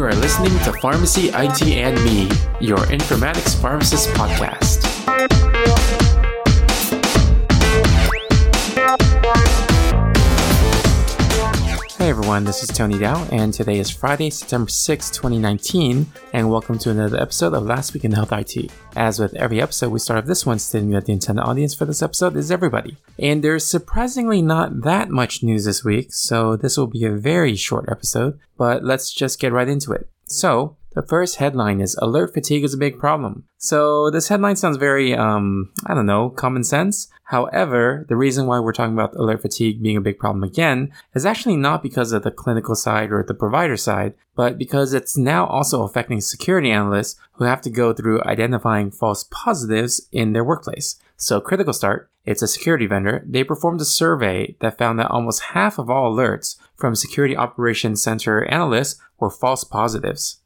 You are listening to Pharmacy IT and Me, your informatics pharmacist podcast. Everyone, this is Tony Dow, and today is Friday, September 6, 2019, and welcome to another episode of Last Week in Health IT. As with every episode, we start off this one stating that the intended audience for this episode is everybody. And there's surprisingly not that much news this week, so this will be a very short episode, but let's just get right into it. So, the first headline is Alert fatigue is a big problem. So this headline sounds very, um, I don't know, common sense. However, the reason why we're talking about alert fatigue being a big problem again is actually not because of the clinical side or the provider side, but because it's now also affecting security analysts who have to go through identifying false positives in their workplace. So Critical Start, it's a security vendor, they performed a survey that found that almost half of all alerts from Security Operations Center analysts were false positives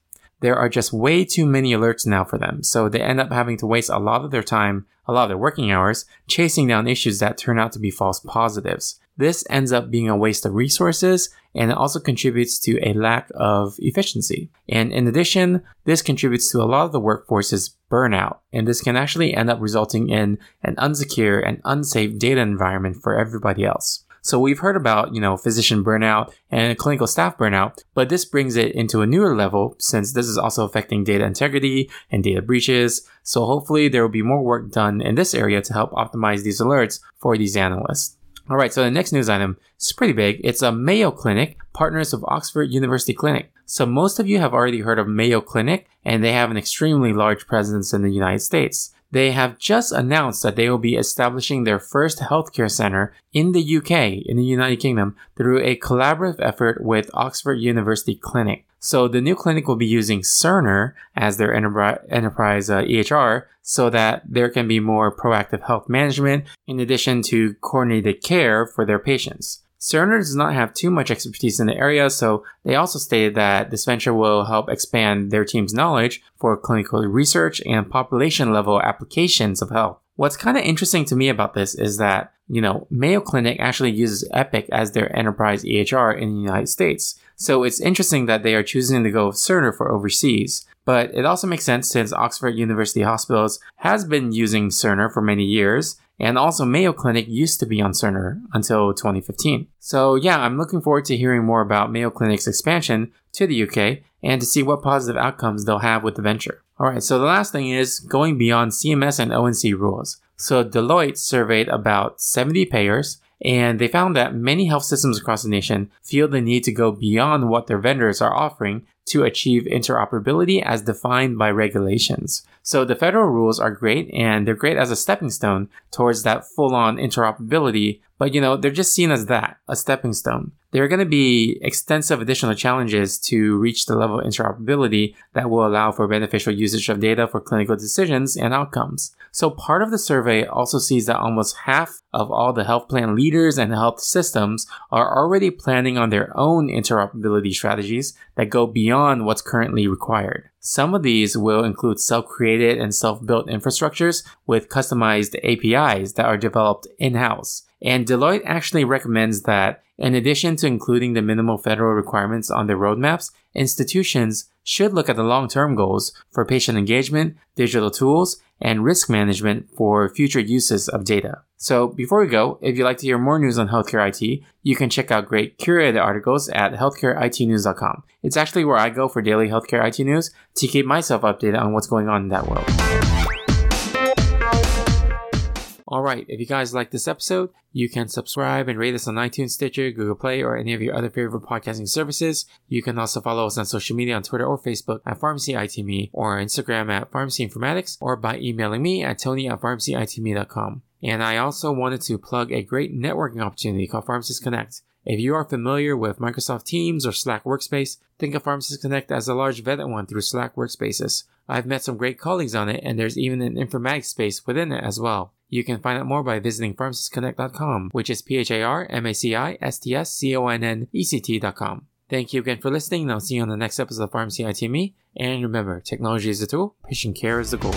there are just way too many alerts now for them. So they end up having to waste a lot of their time, a lot of their working hours, chasing down issues that turn out to be false positives. This ends up being a waste of resources and it also contributes to a lack of efficiency. And in addition, this contributes to a lot of the workforce's burnout. And this can actually end up resulting in an unsecure and unsafe data environment for everybody else. So we've heard about, you know, physician burnout and clinical staff burnout, but this brings it into a newer level since this is also affecting data integrity and data breaches. So hopefully there will be more work done in this area to help optimize these alerts for these analysts. All right, so the next news item is pretty big. It's a Mayo Clinic, partners of Oxford University Clinic. So most of you have already heard of Mayo Clinic, and they have an extremely large presence in the United States they have just announced that they will be establishing their first healthcare center in the UK, in the United Kingdom, through a collaborative effort with Oxford University Clinic. So the new clinic will be using Cerner as their enterprise uh, EHR so that there can be more proactive health management in addition to coordinated care for their patients. Cerner does not have too much expertise in the area, so they also stated that this venture will help expand their team's knowledge for clinical research and population level applications of health. What's kind of interesting to me about this is that, you know, Mayo Clinic actually uses Epic as their enterprise EHR in the United States. So it's interesting that they are choosing to go with Cerner for overseas. But it also makes sense since Oxford University Hospitals has been using Cerner for many years and also Mayo Clinic used to be on Cerner until 2015. So yeah, I'm looking forward to hearing more about Mayo Clinic's expansion to the UK and to see what positive outcomes they'll have with the venture. Alright, so the last thing is going beyond CMS and ONC rules. So Deloitte surveyed about 70 payers and they found that many health systems across the nation feel the need to go beyond what their vendors are offering to achieve interoperability as defined by regulations. So the federal rules are great and they're great as a stepping stone towards that full on interoperability, but you know, they're just seen as that, a stepping stone. There are going to be extensive additional challenges to reach the level of interoperability that will allow for beneficial usage of data for clinical decisions and outcomes. So part of the survey also sees that almost half of all the health plan leaders and health systems are already planning on their own interoperability strategies that go beyond what's currently required. Some of these will include self-created and self-built infrastructures with customized APIs that are developed in-house. And Deloitte actually recommends that in addition to including the minimal federal requirements on their roadmaps, institutions should look at the long-term goals for patient engagement, digital tools, and risk management for future uses of data. So before we go, if you'd like to hear more news on healthcare IT, you can check out great curated articles at healthcareitnews.com. It's actually where I go for daily healthcare IT news to keep myself updated on what's going on in that world. Alright, if you guys like this episode, you can subscribe and rate us on iTunes, Stitcher, Google Play, or any of your other favorite podcasting services. You can also follow us on social media on Twitter or Facebook at PharmacyITMe or Instagram at Pharmacy Informatics or by emailing me at tony at pharmacyitme.com. And I also wanted to plug a great networking opportunity called Pharmacist Connect. If you are familiar with Microsoft Teams or Slack Workspace, think of Pharmacist Connect as a large vetted one through Slack Workspaces. I've met some great colleagues on it, and there's even an informatics space within it as well. You can find out more by visiting pharmacistconnect.com, which is P-H-A-R-M-A-C-I-S-T-S-C-O-N-N-E-C-T.com. Thank you again for listening, and I'll see you on the next episode of Pharmacy ITME. And remember, technology is the tool, patient care is the goal.